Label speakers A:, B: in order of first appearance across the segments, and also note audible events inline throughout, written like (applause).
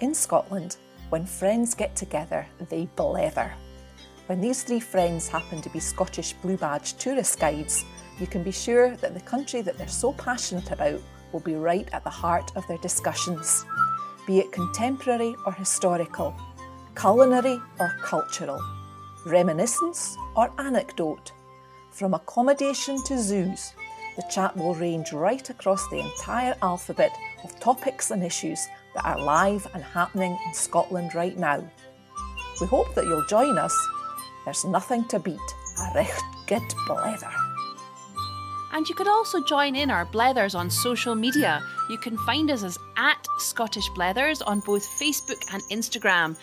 A: In Scotland, when friends get together, they blether. When these three friends happen to be Scottish Blue Badge tourist guides, you can be sure that the country that they're so passionate about will be right at the heart of their discussions, be it contemporary or historical, culinary or cultural, reminiscence or anecdote. From accommodation to zoos, the chat will range right across the entire alphabet of topics and issues that are live and happening in Scotland right now. We hope that you'll join us. There's nothing to beat a recht good blether.
B: And you could also join in our blethers on social media. You can find us as at Scottish Blethers on both Facebook and Instagram.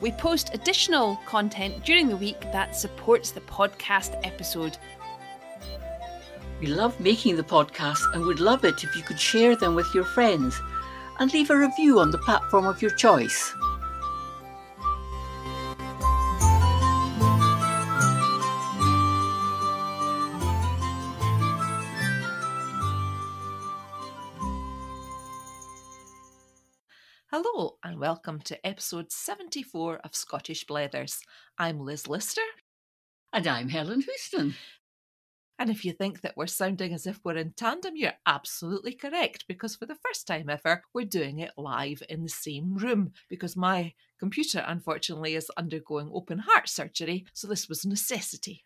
B: We post additional content during the week that supports the podcast episode.
C: We love making the podcasts and would love it if you could share them with your friends and leave a review on the platform of your choice.
A: Hello, and welcome to episode 74 of Scottish Blethers. I'm Liz Lister.
C: And I'm Helen Houston.
A: And if you think that we're sounding as if we're in tandem, you're absolutely correct because for the first time ever, we're doing it live in the same room because my computer, unfortunately, is undergoing open heart surgery. So this was a necessity.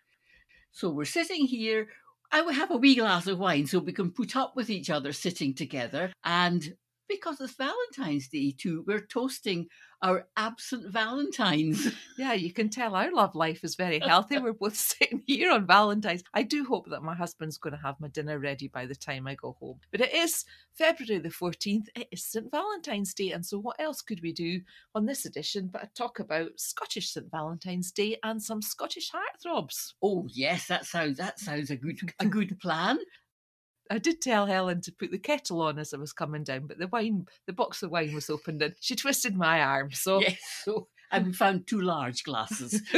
C: So we're sitting here. I will have a wee glass of wine so we can put up with each other sitting together. And because it's Valentine's Day too, we're toasting our absent Valentines. (laughs)
A: Yeah, you can tell our love life is very healthy. (laughs) We're both (laughs) sitting here on Valentine's. I do hope that my husband's going to have my dinner ready by the time I go home. But it is February the 14th. It is St. Valentine's Day. And so, what else could we do on this edition but talk about Scottish St. Valentine's Day and some Scottish heartthrobs?
C: Oh, yes, that sounds that sounds a good a good plan.
A: I did tell Helen to put the kettle on as I was coming down, but the wine, the box of wine was opened and she twisted my arm. So,
C: yes, so and we found two large glasses. (laughs)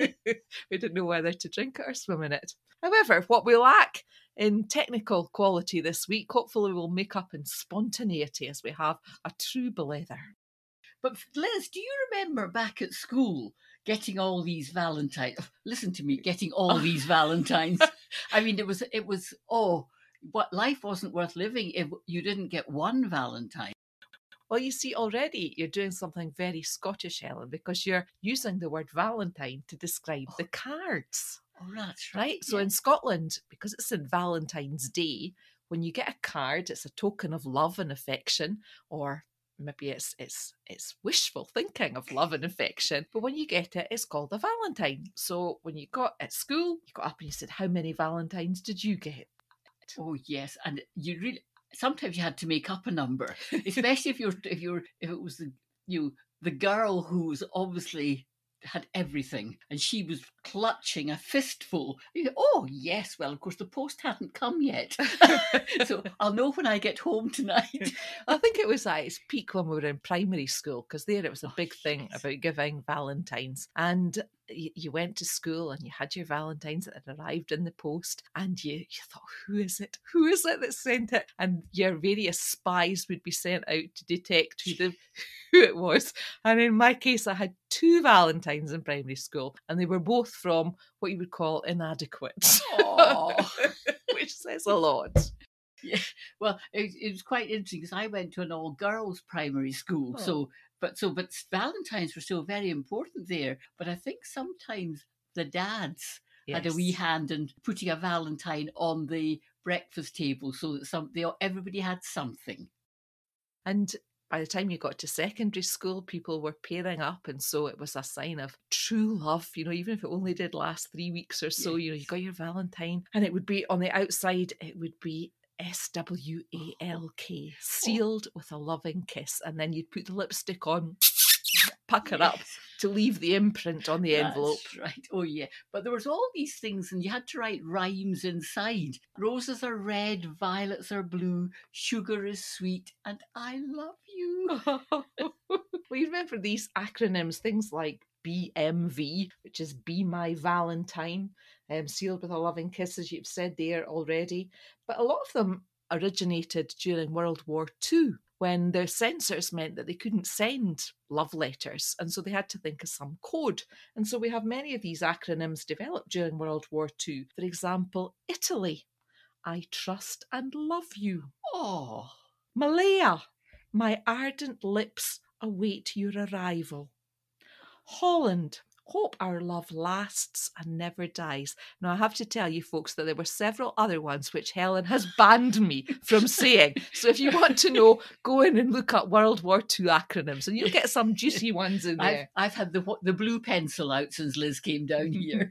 A: we didn't know whether to drink it or swim in it. However, what we lack in technical quality this week, hopefully, we'll make up in spontaneity as we have a true blether.
C: But Liz, do you remember back at school getting all these Valentines? Listen to me, getting all (laughs) these Valentines. I mean, it was it was oh, what life wasn't worth living if you didn't get one Valentine.
A: Well, you see, already you're doing something very Scottish, Helen, because you're using the word Valentine to describe
C: Oh.
A: the cards.
C: Oh, that's
A: Right? So
C: yeah.
A: in Scotland, because it's St. Valentine's Day, when you get a card, it's a token of love and affection, or maybe it's it's it's wishful thinking of love and affection. But when you get it, it's called a Valentine. So when you got at school, you got up and you said, How many Valentines did you get?
C: Oh yes, and you really sometimes you had to make up a number, (laughs) especially if you're if you're if it was the you the girl who was obviously had everything and she was clutching a fistful. Oh yes, well of course the post hadn't come yet, (laughs) so (laughs) I'll know when I get home tonight.
A: I think it was at its peak when we were in primary school because there it was a
C: Oh,
A: big thing oh,
C: yes.
A: about giving Valentines. And you went to school and you had your Valentines that had arrived in the post, and you, you thought, who is it? Who is it that sent it? And your various spies would be sent out to detect who the (laughs) who it was. And in my case, I had two Valentines in primary school, and they were both from what you would call inadequate, (laughs) which says a lot.
C: Yeah, well, it, it was quite interesting because I went to an all girls primary school.
A: Oh.
C: So, but so, but Valentines were still very important there. But I think sometimes the dads had a wee hand in putting a Valentine on the breakfast table so that some they, everybody had something.
A: And by the time you got to secondary school, people were pairing up. And so it was a sign of true love, you know, even if it only did last three weeks or so, you know, you got your Valentine. And it would be on the outside, it would be S W A L K, oh. sealed with a loving kiss. And then you'd put the lipstick on, pucker up
C: Yes,
A: to leave the imprint on the envelope.
C: that's right. Oh yeah. But there was all these things, and you had to write rhymes inside. Roses are red, violets are blue, sugar is sweet, and I love you. (laughs)
A: well, you remember these acronyms, things like BMV, which is Be My Valentine, um, sealed with a loving kiss, as you've said there already. But a lot of them originated during World War II when the censors meant that they couldn't send love letters, and so they had to think of some code. And so we have many of these acronyms developed during World War II. For example, Italy, I trust and love you.
C: Oh,
A: Malaya, my ardent lips await your arrival. Holland, hope our love lasts and never dies. Now, I have to tell you, folks, that there were several other ones which Helen has banned me from saying. So if you want to know, go in and look up World War II acronyms and you'll get some juicy ones in
C: I've,
A: there.
C: I've had the the blue pencil out since Liz came down here.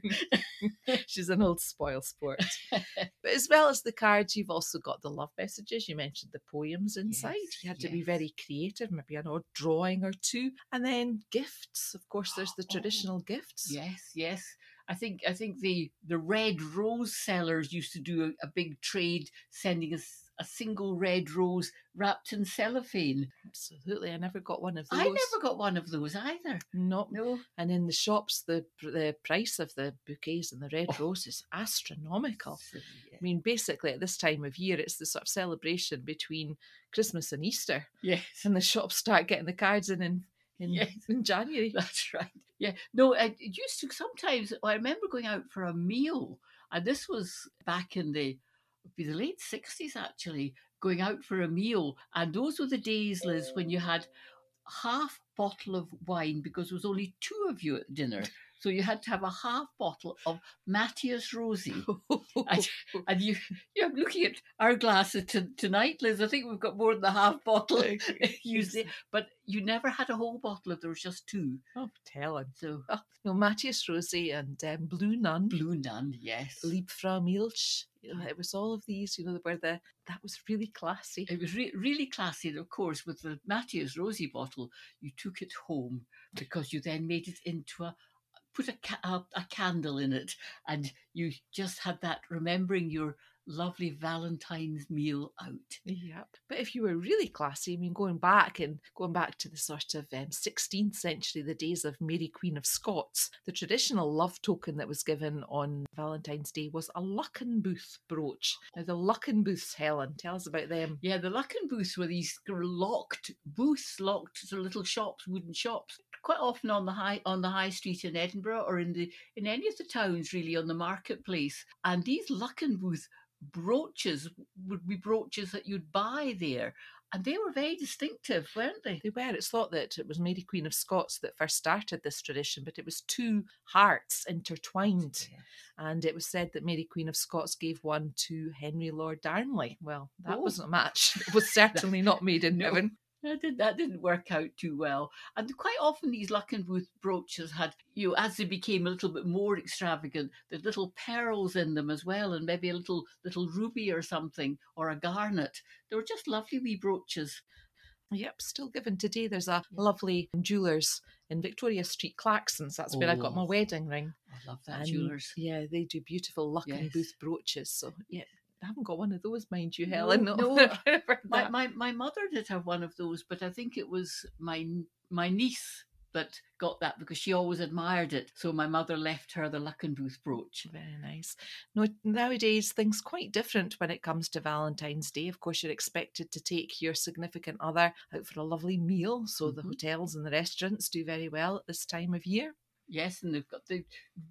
C: (laughs)
A: She's an old spoil sport. (laughs) But as well as the cards, you've also got the love messages. You mentioned the poems inside.
C: Yes,
A: you had to be very creative, maybe an odd drawing or two. And then gifts. Of course, there's the
C: Oh,
A: traditional gifts.
C: yes, yes. I think I think the the red rose sellers used to do a, a big trade, sending us a single red rose wrapped in cellophane.
A: Absolutely. I never got one of those.
C: I never got one of those either.
A: No.
C: No,
A: And in the shops, the the price of the bouquets and the red
C: Oh.
A: rose is astronomical.
C: So, yeah.
A: I mean, basically, at this time of year, it's the sort of celebration between Christmas and Easter.
C: yes,
A: And the shops start getting the cards in in, in,
C: Yes. (laughs)
A: in January. (laughs)
C: That's right. Yeah. No, I- it used to sometimes. Oh, I remember going out for a meal, and this was back in the be the late sixties actually. Going out for a meal, and those were the days, Liz, when you had half bottle of wine because there was only two of you at dinner. So you had to have a half bottle of Mateus Rosé. And, (laughs) (laughs) and you, you're looking at our glasses to, tonight, Liz. I think we've got more than the half bottle (laughs) usually, but you never had a whole bottle if there was just two.
A: oh, telling.
C: So
A: Oh, no, Mateus Rosé and um, Blue Nun,
C: Blue Nun, yes.
A: Liebfraumilch. You know, it was all of these, you know, where the that was really classy.
C: It was re- really classy, and of course, with the Mateus Rosé bottle, you took it home because you then made it into a put a, ca- a, a candle in it, and you just had that remembering your lovely Valentine's meal out.
A: Yep. But if you were really classy, I mean, going back and going back to the sort of um, 16th century, the days of Mary Queen of Scots, the traditional love token that was given on Valentine's Day was a Luckenbooth brooch. Now, the Luckenbooths, Helen, tell us about them.
C: Yeah, the Lucken booths were these locked booths, locked sort of little shops, wooden shops, quite often on the high on the high street in Edinburgh or in the in any of the towns really on the marketplace. And these Lucken booth brooches would be brooches that you'd buy there, and they were very distinctive, weren't they?
A: They were. It's thought that it was Mary Queen of Scots that first started this tradition, but it was two hearts intertwined. And it was said that Mary Queen of Scots gave one to Henry Lord Darnley. Well, that
C: Oh.
A: wasn't a match. (laughs) It was certainly not made in
C: No.
A: heaven.
C: That, did, that didn't work out too well. And quite often these Luckenbooth brooches had, you know, as they became a little bit more extravagant, there's little pearls in them as well, and maybe a little little ruby or something, or a garnet. They were just lovely wee brooches.
A: Yep, still given today. There's a lovely jewellers in Victoria Street, Clarkson's. That's where I got my
C: Oh.
A: wedding ring.
C: I love that
A: And,
C: jewellers.
A: Yeah, they do beautiful Luckenbooth
C: Yes.
A: brooches. So, yeah, I haven't got one of those, mind you, Helen. (laughs)
C: no,
A: never
C: My, my my mother did have one of those, but I think it was my my niece that got that because she always admired it. So my mother left her the Luckenbooth brooch.
A: Very nice. No, nowadays things quite different when it comes to Valentine's Day. Of course, you're expected to take your significant other out for a lovely meal, so the
C: Mhm.
A: hotels and the restaurants do very well at this time of year.
C: Yes, and they've got the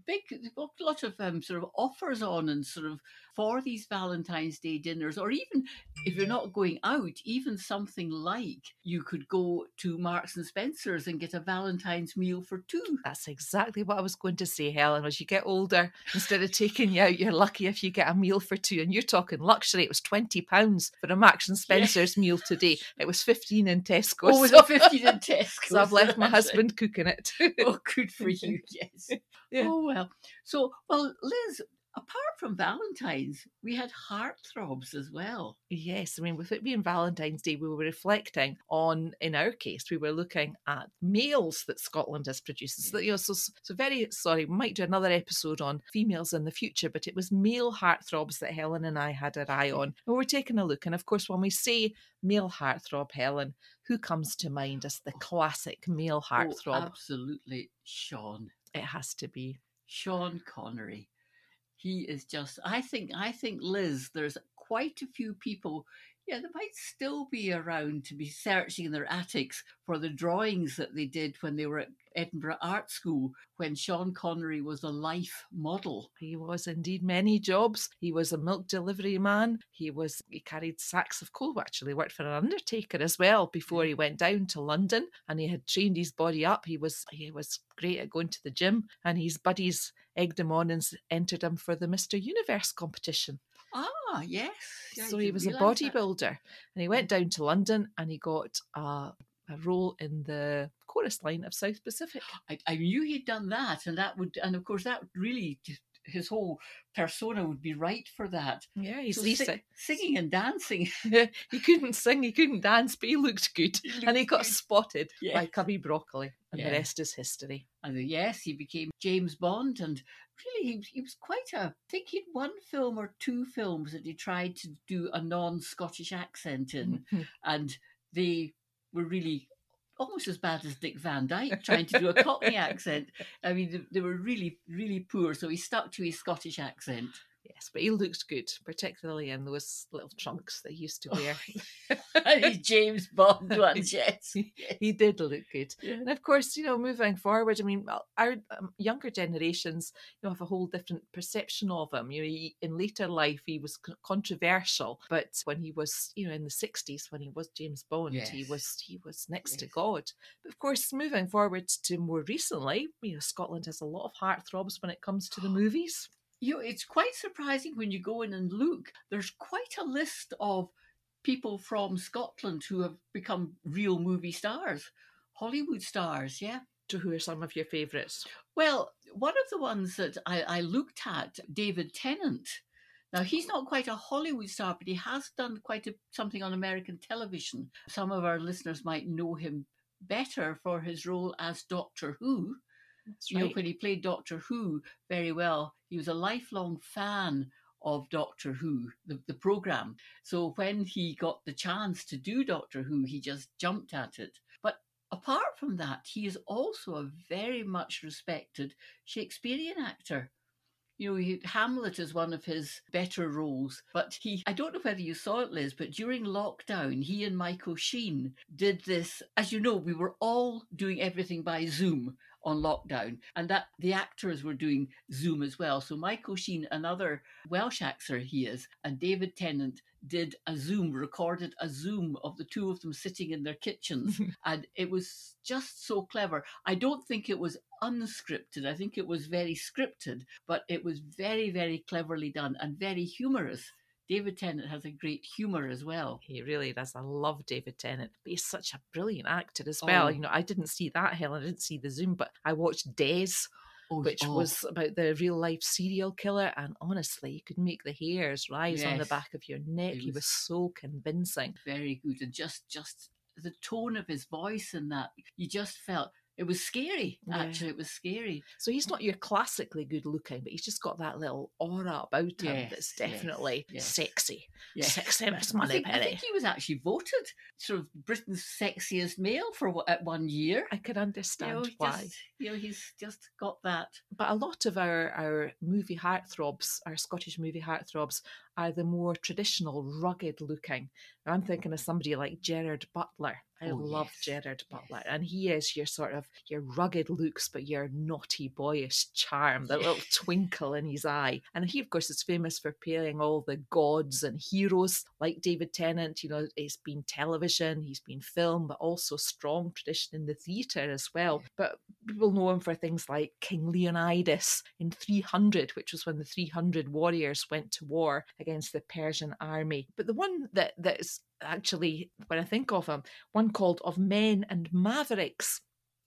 C: big, they've got a lot of um, sort of offers on and sort of for these Valentine's Day dinners, or even if you're not going out, even something like you could go to Marks and Spencer's and get a Valentine's meal for two.
A: That's exactly what I was going to say, Helen. As you get older, instead of taking you out, you're lucky if you get a meal for two. And you're talking luxury. It was twenty pounds for a Marks and Spencer's meal today. (laughs) It was fifteen in Tesco.
C: Oh, was
A: so,
C: it 15 in (laughs) Tesco?
A: so I've left my (laughs) husband cooking it.
C: Oh, good for you, (laughs) (laughs) yes.
A: Yeah.
C: Oh, well. So, well, Liz, apart from Valentine's, we had heartthrobs as well.
A: Yes, I mean, with it being Valentine's Day, we were reflecting on, in our case, we were looking at males that Scotland has produced. So, you know, so, so very sorry, we might do another episode on females in the future, but it was male heartthrobs that Helen and I had our eye on. And we're taking a look. And of course, when we say male heartthrob, Helen, who comes to mind as the classic male
C: Oh,
A: heartthrob?
C: absolutely, Sean.
A: it has to be.
C: Sean Connery. He is just. I think. I think Liz. There's quite a few people. Yeah, they might still be around to be searching in their attics for the drawings that they did when they were at Edinburgh Art School when Sean Connery was a life model.
A: He was indeed many jobs. He was a milk delivery man. He was he carried sacks of coal. Actually, worked for an undertaker as well before he went down to London. And he had trained his body up. He was he was great at going to the gym. And his buddies egged him on and entered him for the Mr. Universe competition.
C: Ah, yes. Yeah,
A: so he was a
C: didn't realise that.
A: bodybuilder, and he went down to London and he got a, a role in the chorus line of South Pacific. (gasps)
C: I, I knew he'd done that, and that would, and of course, that really his whole persona would be right for that.
A: Yeah, he's
C: So
A: Lisa.
C: si- singing and dancing. (laughs)
A: he couldn't sing, he couldn't dance, but he looked good. and he got
C: good.
A: spotted by Cubby Broccoli, and
C: Yeah.
A: the rest is history.
C: And then, yes, he became James Bond, and really, he, he was quite a. I think he'd one film or two films that he tried to do a non-Scottish accent in, mm-hmm. and they were really almost as bad as Dick Van Dyke trying to do a Cockney accent. I mean, they, they were really, really poor. So he stuck to his Scottish accent.
A: Yes, but he looked good, particularly in those little trunks that he used to wear. (laughs)
C: and his James Bond (laughs) ones, yes.
A: he did look good.
C: Yeah.
A: And of course, you know, moving forward, I mean, our um, younger generations, you know, have a whole different perception of him. You know, he, in later life, he was controversial, but when he was, you know, in the sixties, when he was James Bond, he was he was next to God. But of course, moving forward to more recently, you know, Scotland has a lot of heartthrobs when it comes to the (gasps) movies.
C: You know, it's quite surprising when you go in and look. There's quite a list of people from Scotland who have become real movie stars, Hollywood stars, yeah.
A: So, who are some of your favourites?
C: Well, one of the ones that I, I looked at, David Tennant. Now, he's not quite a Hollywood star, but he has done quite a, something on American television. Some of our listeners might know him better for his role as Doctor Who.
A: That's
C: you know, when he played Doctor Who very well, he was a lifelong fan of Doctor Who, the, the program. So when he got the chance to do Doctor Who, he just jumped at it. But apart from that, he is also a very much respected Shakespearean actor. You know, he, Hamlet is one of his better roles, but he, I don't know whether you saw it, Liz, but during lockdown, he and Michael Sheen did this. As you know, we were all doing everything by Zoom on lockdown, and that the actors were doing Zoom as well. So Michael Sheen, another Welsh actor he is, and David Tennant did a Zoom, recorded a Zoom of the two of them sitting in their kitchens, (laughs) and it was just so clever. I don't think it was unscripted. I think it was very scripted, but it was very, very cleverly done and very humorous. David Tennant has a great humour as well.
A: He really does. I love David Tennant, but he's such a brilliant actor as well.
C: Oh.
A: You know, I didn't see that, Helen. I didn't see the Zoom, but I watched Des,
C: Oh,
A: which
C: oh,
A: was about the real life serial killer. And honestly, you could make the hairs rise on the back of your neck.
C: It
A: He was
C: was-
A: so convincing.
C: very good and just just the tone of his voice and that you just felt it was scary
A: Yeah.
C: actually it was scary
A: So he's not your classically good looking, but he's just got that little aura about him
C: Yes,
A: that's definitely
C: yes.
A: sexy.
C: yeah
A: Sexy Miss
C: I
A: Money
C: think, I think he was actually voted sort of Britain's sexiest male for at one year.
A: I can
C: You
A: understand
C: know,
A: why.
C: just, you know, he's just got that.
A: but a lot of our our movie heartthrobs, our Scottish movie heartthrobs, are the more traditional, rugged looking. I'm thinking of somebody like Gerard Butler. I
C: Oh,
A: love
C: yes,
A: Gerard Butler,
C: yes.
A: and he is your sort of your rugged looks, but your naughty boyish charm, that little (laughs) twinkle in his eye. And he, of course, is famous for playing all the gods and heroes like David Tennant. You know, it's been television, he's been film, but also strong tradition in the theatre as well. But people know him for things like King Leonidas in 300, which was when the 300 warriors went to war against the Persian army. But the one that that is actually, when I think of him, one called Of Men and Mavericks.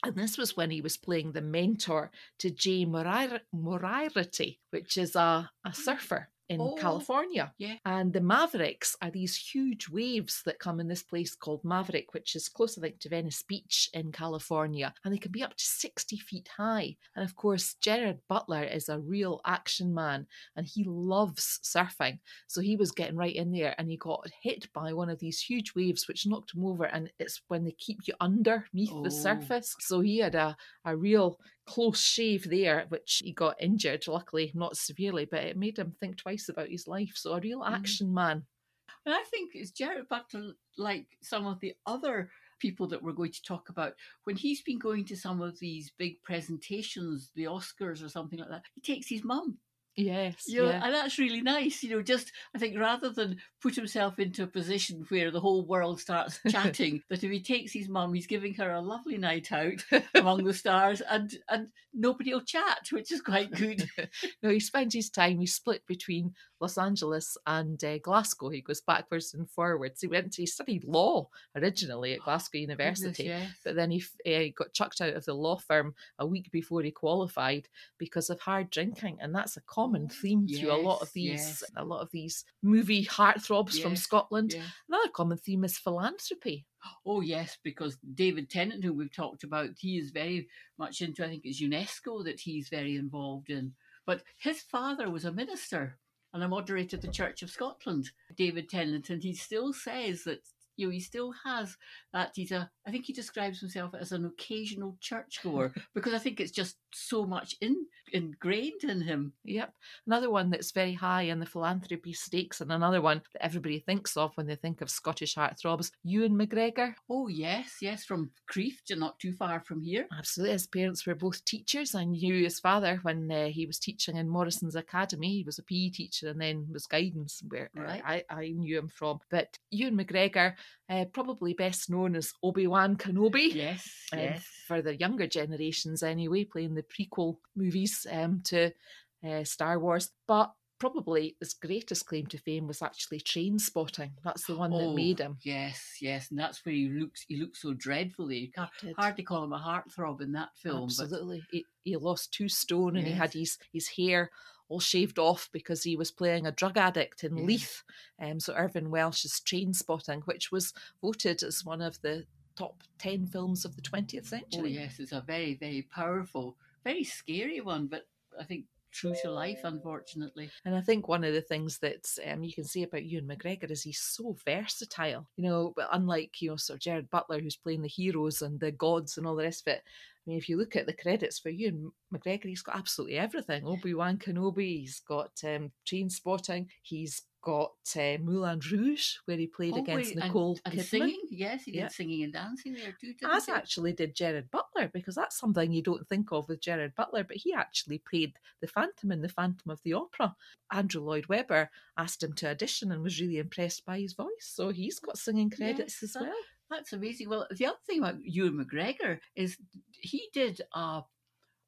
A: And this was when he was playing the mentor to Jay Moriarty, which is a, a ah. surfer in
C: Oh,
A: California.
C: yeah.
A: And the Mavericks are these huge waves that come in this place called Maverick, which is close, I think, to Venice Beach in California. And they can be up to 60 feet high. And of course, Gerard Butler is a real action man and he loves surfing. So he was getting right in there and he got hit by one of these huge waves, which knocked him over. And it's when they keep you underneath
C: Oh.
A: the surface. So he had a, a real close shave there, which he got injured, luckily not severely, but it made him think twice about his life. So a real
C: Mhm.
A: action man.
C: And I think it's Gerard Butler, like some of the other people that we're going to talk about, when he's been going to some of these big presentations, the Oscars or something like that, he takes his mum.
A: Yes,
C: You know,
A: yeah.
C: and that's really nice. You know, just I think rather than put himself into a position where the whole world starts (laughs) chatting, that if he takes his mum, he's giving her a lovely night out (laughs) among the stars, and and nobody will chat, which is quite good. (laughs)
A: no, he spends his time, he's split between Los Angeles and uh, Glasgow. He goes backwards and forwards. He went to, he studied law originally at Glasgow University.
C: Goodness, yes.
A: But then he uh, got chucked out of the law firm a week before he qualified because of hard drinking, and that's a common theme through a lot of these,
C: yes.
A: a lot of these movie heartthrobs from Scotland.
C: yes.
A: Another common theme is philanthropy.
C: Oh yes, because David Tennant, who we've talked about, he is very much into. I think it's UNESCO that he's very involved in. But his father was a minister and a moderator of the Church of Scotland, David Tennant, and he still says that you know he still has that. He's a. I think he describes himself as an occasional churchgoer (laughs) because I think it's just so much in ingrained in him.
A: Yep. Another one that's very high in the philanthropy stakes, and another one that everybody thinks of when they think of Scottish heartthrobs, Ewan McGregor.
C: Oh yes, yes, from Crieff, not too far from here.
A: Absolutely. His parents were both teachers. I knew his father when uh, he was teaching in Morrison's Academy. He was a PE teacher and then was guidance, where uh,
C: Right.
A: I, I knew him from. But Ewan McGregor, uh, probably best known as Obi Wan Kenobi.
C: Yes,
A: um,
C: yes.
A: for the younger generations anyway, playing the prequel movies um, to uh, Star Wars. But probably his greatest claim to fame was actually Trainspotting. That's the one that
C: Oh,
A: made him.
C: Yes, yes, and that's where he looks. He looks so dreadfully. You can't
A: Did.
C: hard to call him a heartthrob in that film. But
A: Absolutely. He, he lost two stone and he had his, his hair all shaved off because he was playing a drug addict in
C: Yes.
A: Leith. Um, so Irvin Welsh's Trainspotting, which was voted as one of the top 10 films of the 20th century.
C: oh yes, it's a very, very powerful, very scary one. But I think true to life, unfortunately.
A: And I think one of the things that um, you can say about Ewan McGregor is he's so versatile. You know, but unlike you know Sir Gerard Butler, who's playing the heroes and the gods and all the rest of it. I mean, if you look at the credits for Ewan McGregor, he's got absolutely everything. Obi Wan Kenobi, he's got um, Trainspotting, he's got uh, Moulin Rouge, where he played
C: Oh,
A: against
C: wait, and-
A: Nicole
C: and,
A: Kidman.
C: singing. Yes, he did
A: Yeah.
C: singing and dancing there too.
A: As
C: he?
A: actually did Gerard Butler, because that's something you don't think of with Gerard Butler, but he actually played the Phantom in the Phantom of the Opera. Andrew Lloyd Webber asked him to audition and was really impressed by his voice, so he's got singing credits
C: Yes,
A: as well.
C: That's amazing. Well, the other thing about Ewan McGregor is he did uh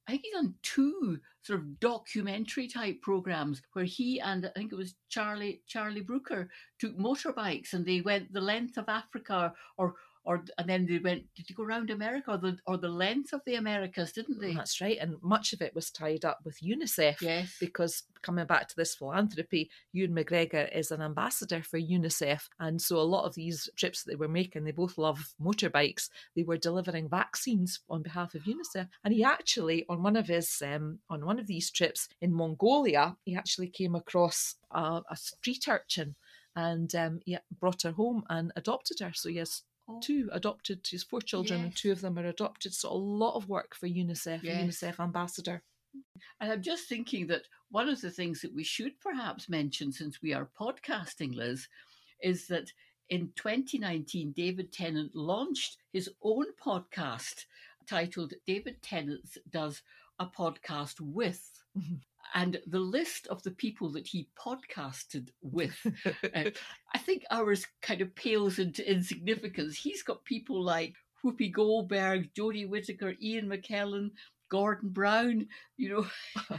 C: I think he's done two sort of documentary type programs where he and I think it was Charlie Charlie Brooker took motorbikes and they went the length of Africa or or and then they went did they go around America or the or the length of the Americas, didn't they?
A: That's right, and much of it was tied up with UNICEF.
C: Yes.
A: Because coming back to this philanthropy, Ewan McGregor is an ambassador for UNICEF. And so a lot of these trips that they were making, they both love motorbikes. They were delivering vaccines on behalf of UNICEF. And he actually, on one of his um, on one of these trips in Mongolia, he actually came across a, a street urchin and um, he brought her home and adopted her. So he has
C: Oh.
A: two adopted, has four children, and two of them are adopted. So a lot of work for UNICEF,
C: Yes.
A: UNICEF ambassador.
C: And I'm just thinking that one of the things that we should perhaps mention since we are podcasting, Liz, is that in 2019, David Tennant launched his own podcast titled David Tennant Does a Podcast With. (laughs) And the list of the people that he podcasted with, uh, (laughs) I think ours kind of pales into insignificance. He's got people like Whoopi Goldberg, Jodie Whittaker, Ian McKellen, Gordon Brown, you know,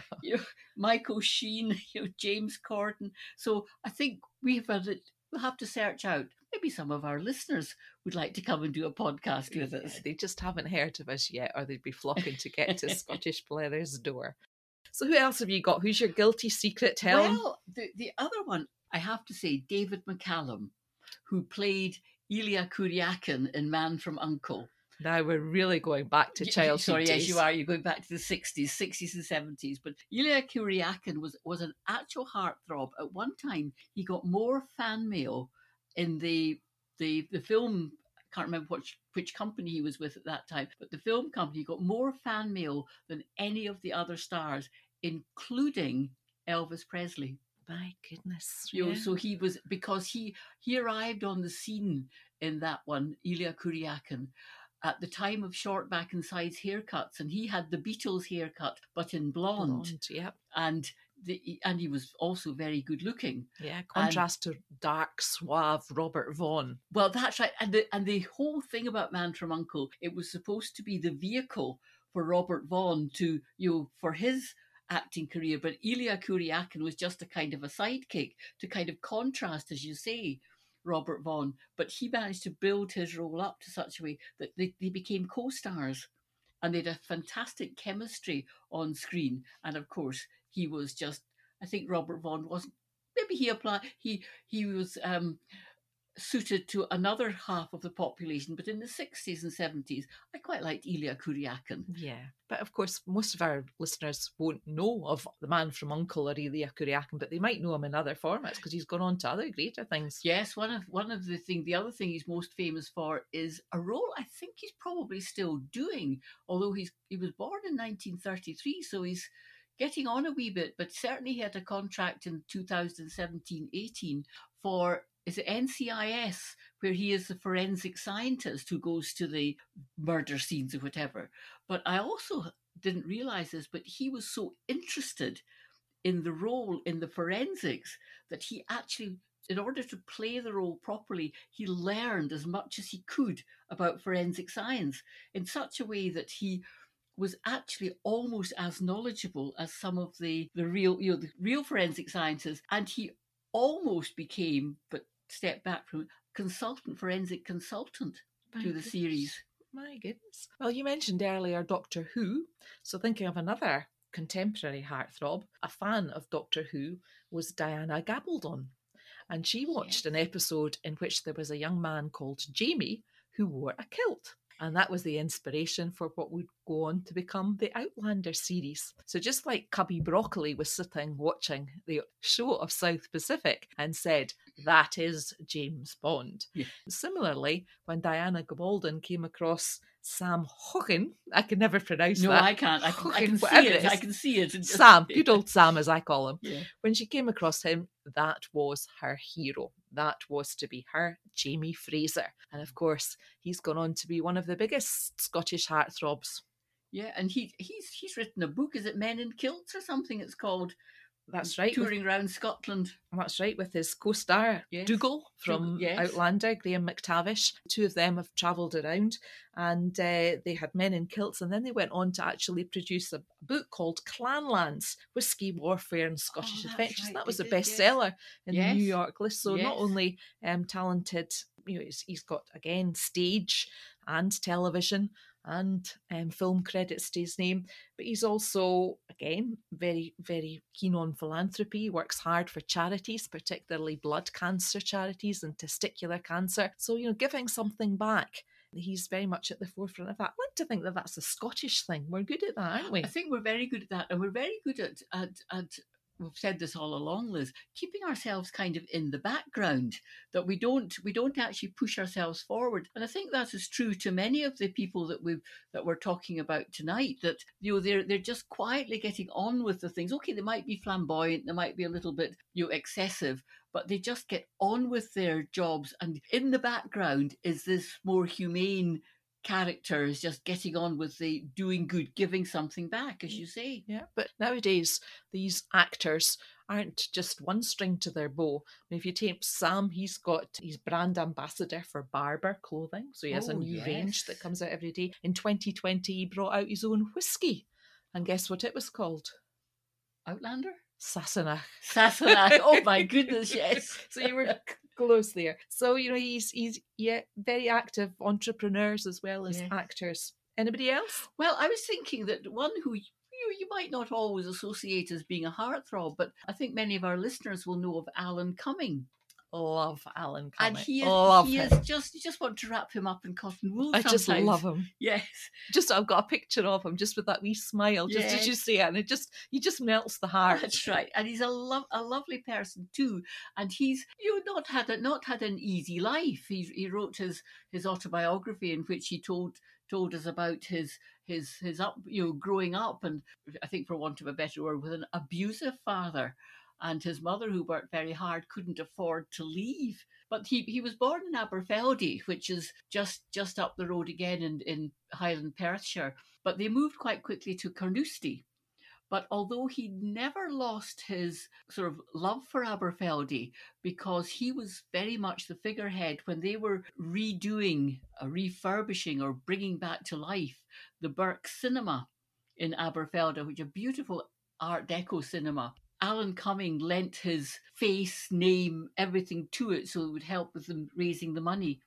C: (laughs) you know, Michael Sheen, (laughs) you know, James Corden. So I think we've had it. We'll have to search out. Maybe some of our listeners would like to come and do a podcast with us.
A: They just haven't heard of us yet, or they'd be flocking to get to Scottish Blether's door. So who else have you got? Who's your guilty secret? Tell.
C: Well, the, the other one, I have to say, David McCallum, who played Ilya Kuryakin in Man from Uncle.
A: Now we're really going back to childhood
C: Sorry,
A: days.
C: yes, you are. You're going back to the 60s, 60s and 70s. But Ilya Kuryakin was, was an actual heartthrob. At one time, he got more fan mail in the the the film. I can't remember which which company he was with at that time, but the film company got more fan mail than any of the other stars, including Elvis Presley.
A: My goodness.
C: You know,
A: yeah.
C: so he was because he he arrived on the scene in that one, Ilya Kuryakin, at the time of short back and sides haircuts, and he had the Beatles haircut, but in blonde,
A: Blonde, Yep.
C: and the and he was also very good looking.
A: Yeah. Contrast to dark, suave Robert Vaughn.
C: Well, that's right, and the and the whole thing about Man from Uncle, it was supposed to be the vehicle for Robert Vaughn to you know for his acting career, but Ilya Kuryakin was just a kind of a sidekick to kind of contrast, as you say, Robert Vaughn. But he managed to build his role up to such a way that they, they became co-stars, and they had a fantastic chemistry on screen. And of course, he was just. I think Robert Vaughn wasn't. Maybe he applied. He he was. um suited to another half of the population, but in the 60s and 70s, I quite liked Ilya Kuryakin.
A: Yeah. But of course, most of our listeners won't know of the man from Uncle or Ilya Kuryakin, but they might know him in other formats because he's gone on to other greater things.
C: Yes, one of one of the thing, the other thing he's most famous for is a role I think he's probably still doing, although he's he was born in 1933, so he's getting on a wee bit, but certainly he had a contract in 2017-18 for is it NCIS, where he is the forensic scientist who goes to the murder scenes or whatever. But I also didn't realize this, but he was so interested in the role in the forensics that he actually in order to play the role properly, he learned as much as he could about forensic science in such a way that he was actually almost as knowledgeable as some of the, the real you know the real forensic scientists and he almost became but stepped back from consultant forensic consultant
A: My
C: through the
A: goodness.
C: series
A: My goodness. Well, you mentioned earlier Doctor Who. So, thinking of another contemporary heartthrob, a fan of Doctor Who was Diana Gabaldon. And she watched an episode in which there was a young man called Jamie who wore a kilt. And that was the inspiration for what would go on to become the Outlander series. So, just like Cubby Broccoli was sitting watching the show of South Pacific and said, That is James Bond.
C: Yeah.
A: Similarly, when Diana Gabaldon came across Sam Heughan, I can never pronounce
C: no
A: that.
C: No, I can't i can, I can see it
A: it
C: i can see it just-
A: Sam, good (laughs) old Sam, as I call him.
C: yeah
A: When she came across him, that was her hero. That was to be her Jamie Fraser. And of mm. course, he's gone on to be one of the biggest Scottish heartthrobs.
C: yeah and he he's he's written a book is it men in kilts or something it's called
A: That's right. with-
C: touring around scotland
A: That's right, with his co star
C: Yes.
A: Dougal from
C: yes.
A: Outlander, Graham McTavish. Two of them have travelled around and uh, they had men in kilts, and then they went on to actually produce a book called Clanlands Whiskey, Warfare, and Scottish
C: Oh,
A: Adventures.
C: right,
A: That
C: they
A: was a
C: did, yes.
A: bestseller in the New York list. So not only um, talented, you know, he's, he's got again stage and television and um, film credits to his name, but he's also, again, very, very keen on philanthropy. Works hard for charities, particularly blood cancer charities and testicular cancer. So, you know, giving something back. He's very much at the forefront of that. I like to think that that's a Scottish thing. We're good at that, aren't we?
C: I think we're very good at that, and we're very good at at at. We've said this all along, Liz. Keeping ourselves kind of in the background, that we don't we don't actually push ourselves forward, and I think that is true to many of the people that we've that we're talking about tonight. That you know they're they're just quietly getting on with the things. Okay, they might be flamboyant, they might be a little bit you know excessive, but they just get on with their jobs, and in the background is this more humane character is just getting on with the doing good, giving something back, as you say.
A: Yeah, but nowadays these actors aren't just one string to their bow. I mean, if you take Sam, he's got he's brand ambassador for Barbour clothing, so he has a
C: Oh,
A: new range that comes out every day. In 2020, he brought out his own whiskey, and guess what it was called?
C: Outlander?
A: Sassenach.
C: Sassenach. oh my (laughs) goodness, yes.
A: So you were (laughs) close there. So you know he's he's yeah very active entrepreneurs as well as
C: Yes.
A: actors. Anybody else?
C: Well, I was thinking that one who you you might not always associate as being a heartthrob, but I think many of our listeners will know of Alan Cumming.
A: Love Alan
C: And
A: Cumming.
C: he is,
A: love
C: he
A: him.
C: is just you just want to wrap him up in cotton wool.
A: I just love him.
C: Yes,
A: Just I've got a picture of him just with that wee smile, just as you
C: Yes.
A: say it, and it just he just melts the oh, heart.
C: that's right. And he's a love a lovely person too. And he's you know not had a, not had an easy life. He he wrote his his autobiography in which he told told us about his his his up you know growing up and I think for want of a better word with an abusive father and his mother who worked very hard couldn't afford to leave but he, he was born in Aberfeldy which is just just up the road again in, in Highland Perthshire but they moved quite quickly to Carnoustie but although he never lost his sort of love for Aberfeldy because he was very much the figurehead when they were redoing, uh, refurbishing, or bringing back to life the Birks Cinema in Aberfeldy, which is a beautiful Art Deco cinema. Alan Cumming lent his face, name, everything to it, so it would help with them raising the money.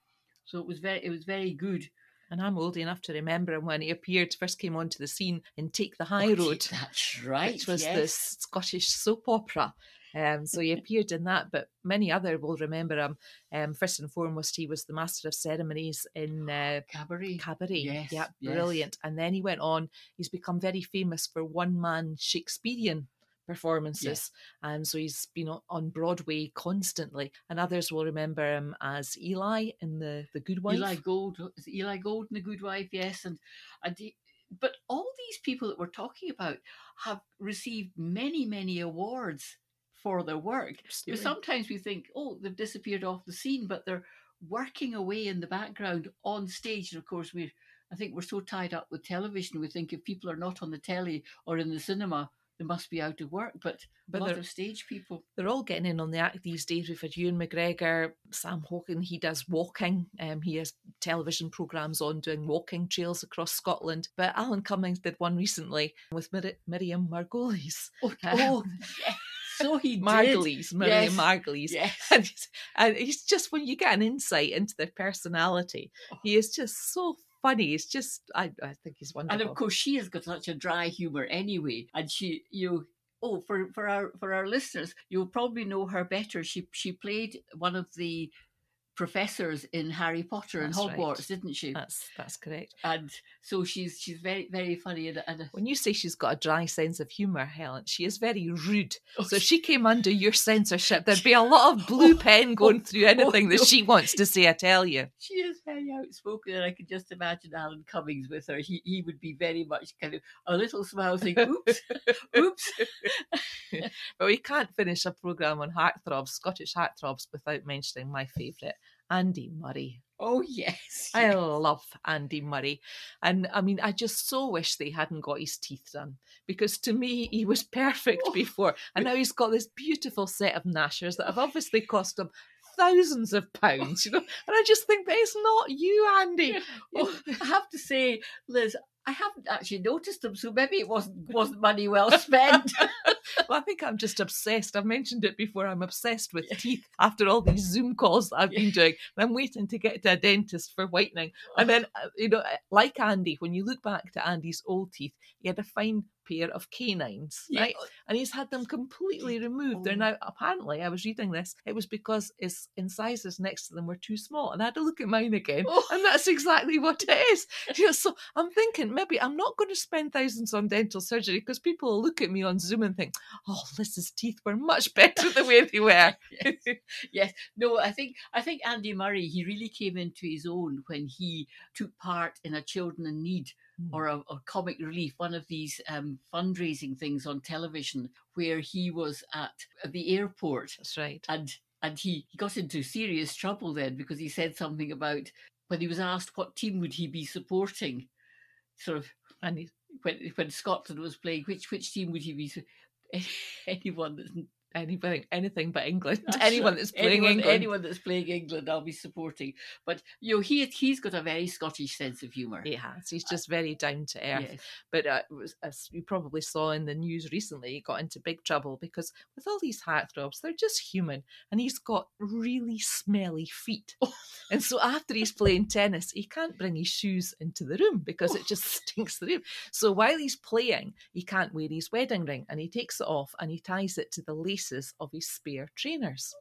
C: So it was very, it was very good.
A: And I'm old enough to remember him when he appeared, first came onto the scene in Take the High Road,
C: That's right.
A: which was
C: yes.
A: the Scottish soap opera. Um, so he (laughs) appeared in that, but many other will remember him. Um, first and foremost, he was the master of ceremonies in uh,
C: cabaret.
A: Cabaret.
C: Yes,
A: yeah,
C: yes.
A: brilliant. And then he went on. He's become very famous for one-man Shakespearean performances, and um, so he's been on Broadway constantly. And others will remember him as Eli in the the Good Wife.
C: Eli Gold is Eli Gold and the Good Wife, yes, and and he- but all these people that we're talking about have received many many awards for their work.
A: Absolutely.
C: sometimes we think, oh, they've disappeared off the scene, but they're working away in the background on stage. And of course, we I think we're so tied up with television, we think if people are not on the telly or in the cinema, they must be out of work. But,
A: But
C: a lot
A: they're-
C: of stage people.
A: They're all getting in on the act these days. We've had Ewan McGregor, Sam Heughan. He does walking. Um, he has television programs on doing walking trails across Scotland. But Alan Cummings did one recently with Mir- Miriam Margolyes. (laughs)
C: Oh,
A: Um, (laughs)
C: oh (laughs) yes. so he did.
A: Margolyes, Miriam
C: Yes.
A: Margolyes.
C: Yes.
A: And he's, and he's just when you get an insight into their personality, he is just so funny. It's just I, I think he's wonderful.
C: And of course, she has got such a dry humor anyway. And she, you oh, for for our for our listeners, you'll probably know her better. She she played one of the professors in Harry Potter and
A: That's right.
C: Hogwarts, didn't she?
A: that's that's correct.
C: and so she's she's very very funny and, and
A: When you say she's got a dry sense of humour, Helen, she is very rude.
C: Oh,
A: so if she came under your (laughs) censorship, there'd be a lot of blue oh, pen oh, going through oh, anything that
C: no.
A: she wants to say. I tell you.
C: she is very outspoken, and I can just imagine Alan Cummings with her. He he would be very much kind of a little smile, saying, "Oops, (laughs) oops."
A: But we can't finish a programme on heartthrobs, Scottish heartthrobs, without mentioning my favourite, Andy Murray.
C: Oh yes, (laughs)
A: I love Andy Murray. And I mean, I just so wish they hadn't got his teeth done because to me, he was (laughs) perfect
C: Oh.
A: before. And now he's got this beautiful set of gnashers that have obviously cost him thousands of oh. pounds, you know. And I just think, but it's not you, Andy.
C: Oh, I have to say, Liz, I haven't actually noticed them, so maybe it wasn't wasn't money well spent. (laughs)
A: Well, (laughs) I think I'm just obsessed. I've mentioned it before. I'm obsessed with teeth after all these Zoom calls that I've been doing. I'm waiting to get to a dentist for whitening. And then, uh, you know, like Andy, when you look back to Andy's old teeth, he had a fine pair of canines,
C: Yeah.
A: right? Oh, and he's had them completely removed. They're
C: Oh.
A: now, apparently, I was reading this, it was because his incisors next to them were too small. And I had to look at mine again.
C: Oh.
A: And that's exactly what it is. (laughs) You know, so I'm thinking maybe I'm not going to spend thousands on dental surgery because people will look at me on Zoom and think, oh, Liz's teeth were much (laughs) better the way they were. (laughs)
C: yes. yes. No, I think I think Andy Murray he really came into his own when he took part in a Children in Need. Or a, a comic relief, one of these um, fundraising things on television, where he was at the airport
A: That's right.
C: and and he, he got into serious trouble then because he said something about when he was asked what team would he be supporting, sort of
A: And he,
C: when when Scotland was playing, which which team would he be? (laughs) Anyone that's
A: anything, anything but England.
C: That's (laughs)
A: anyone that's playing
C: anyone,
A: England.
C: anyone that's playing England, I'll be supporting. But you know, he he's got a very Scottish sense of humour.
A: He has. He's just very down to earth.
C: Yes.
A: But uh, as you probably saw in the news recently, he got into big trouble because with all these heartthrobs, they're just human, and he's got really smelly feet. (laughs) and so after he's playing tennis, he can't bring his shoes into the room because it just (laughs) stinks the room. So while he's playing, he can't wear his wedding ring, and he takes it off and he ties it to the of his spare trainers.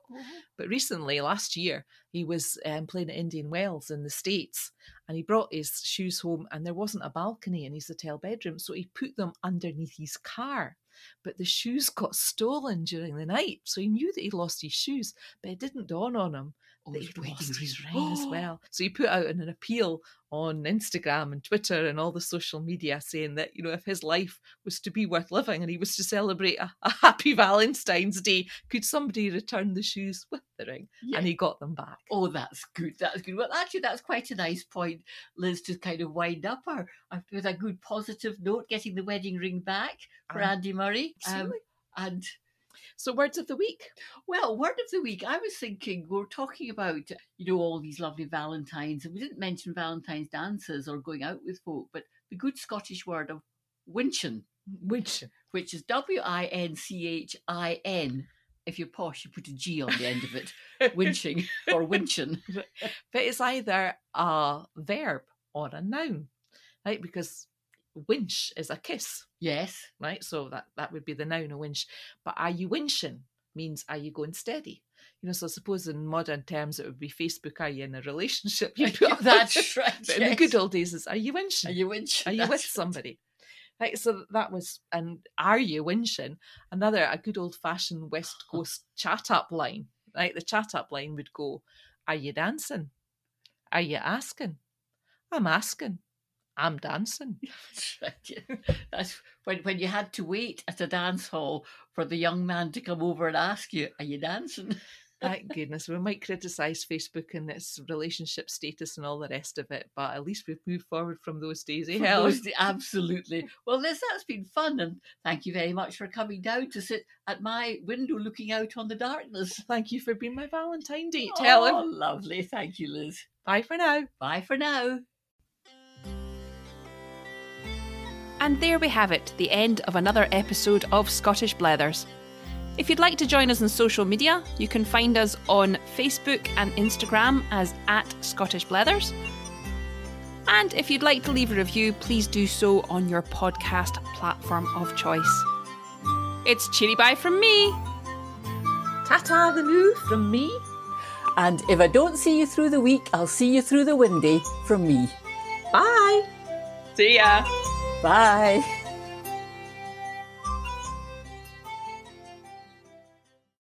A: But recently, last year, he was um, playing at Indian Wells in the States and he brought his shoes home and there wasn't a balcony in his hotel bedroom. So he put them underneath his car. But the shoes (laughs) got stolen during the night. So he knew that he lost his shoes, but it didn't dawn on him
C: Oh,
A: that
C: his
A: he'd
C: wedding
A: his
C: ring.
A: ring as well. So he put out an, an appeal on Instagram and Twitter and all the social media saying that, you know, if his life was to be worth living and he was to celebrate a, a happy Valentine's Day, could somebody return the shoes with the ring?
C: Yeah.
A: And he got them back.
C: Oh, that's good. That's good. Well, actually, that's quite a nice point, Liz, to kind of wind up our our- with a good positive note, getting the wedding ring back for
A: Um,
C: Andy Murray. Um, and
A: So, words of the week.
C: well, word of the week. I was thinking we are talking about you know all these lovely Valentines, and we didn't mention Valentine's dances or going out with folk, but the good Scottish word of winchin,
A: Which
C: which is W I N C H I N. If you're posh, you put a G on the end of it. (laughs) Winching or winchin.
A: but it's either a verb or a noun, right? Because winch is a kiss,
C: Yes.
A: right? So that, that would be the noun, a winch. But are you winching means are you going steady? You know, so I suppose in modern terms it would be Facebook, are you in a relationship? You (laughs) (laughs)
C: That's right. (laughs)
A: But in the good old days, it's are you winching?
C: Are you winching?
A: Are you with
C: That's right.
A: somebody? Right, so that was, and are you winching? Another, a good old fashioned West Coast chat up line, right? The chat up line would go, Are you dancing? Are you asking? I'm asking. I'm dancing. (laughs)
C: That's right, yeah. That's when, when you had to wait at a dance hall for the young man to come over and ask you, Are you dancing? (laughs)
A: Thank goodness. We might criticise Facebook and its relationship status and all the rest of it, but at least we've moved forward from those days, eh, Helen?
C: those- Absolutely. Well, Liz, that's been fun, and thank you very much for coming down to sit at my window looking out on the darkness.
A: Thank you for being my Valentine date,
C: Oh,
A: Helen.
C: lovely. Thank you, Liz.
A: Bye for now.
C: Bye for now.
B: And there we have it, the end of another episode of Scottish Blethers. If you'd like to join us on social media, you can find us on Facebook and Instagram as at Scottish Blethers. And if you'd like to leave a review, please do so on your podcast platform of choice. It's cheery bye from me.
A: Ta-ta the loo from me.
C: And if I don't see you through the week, I'll see you through the windy from me.
A: Bye. See ya.
C: Bye.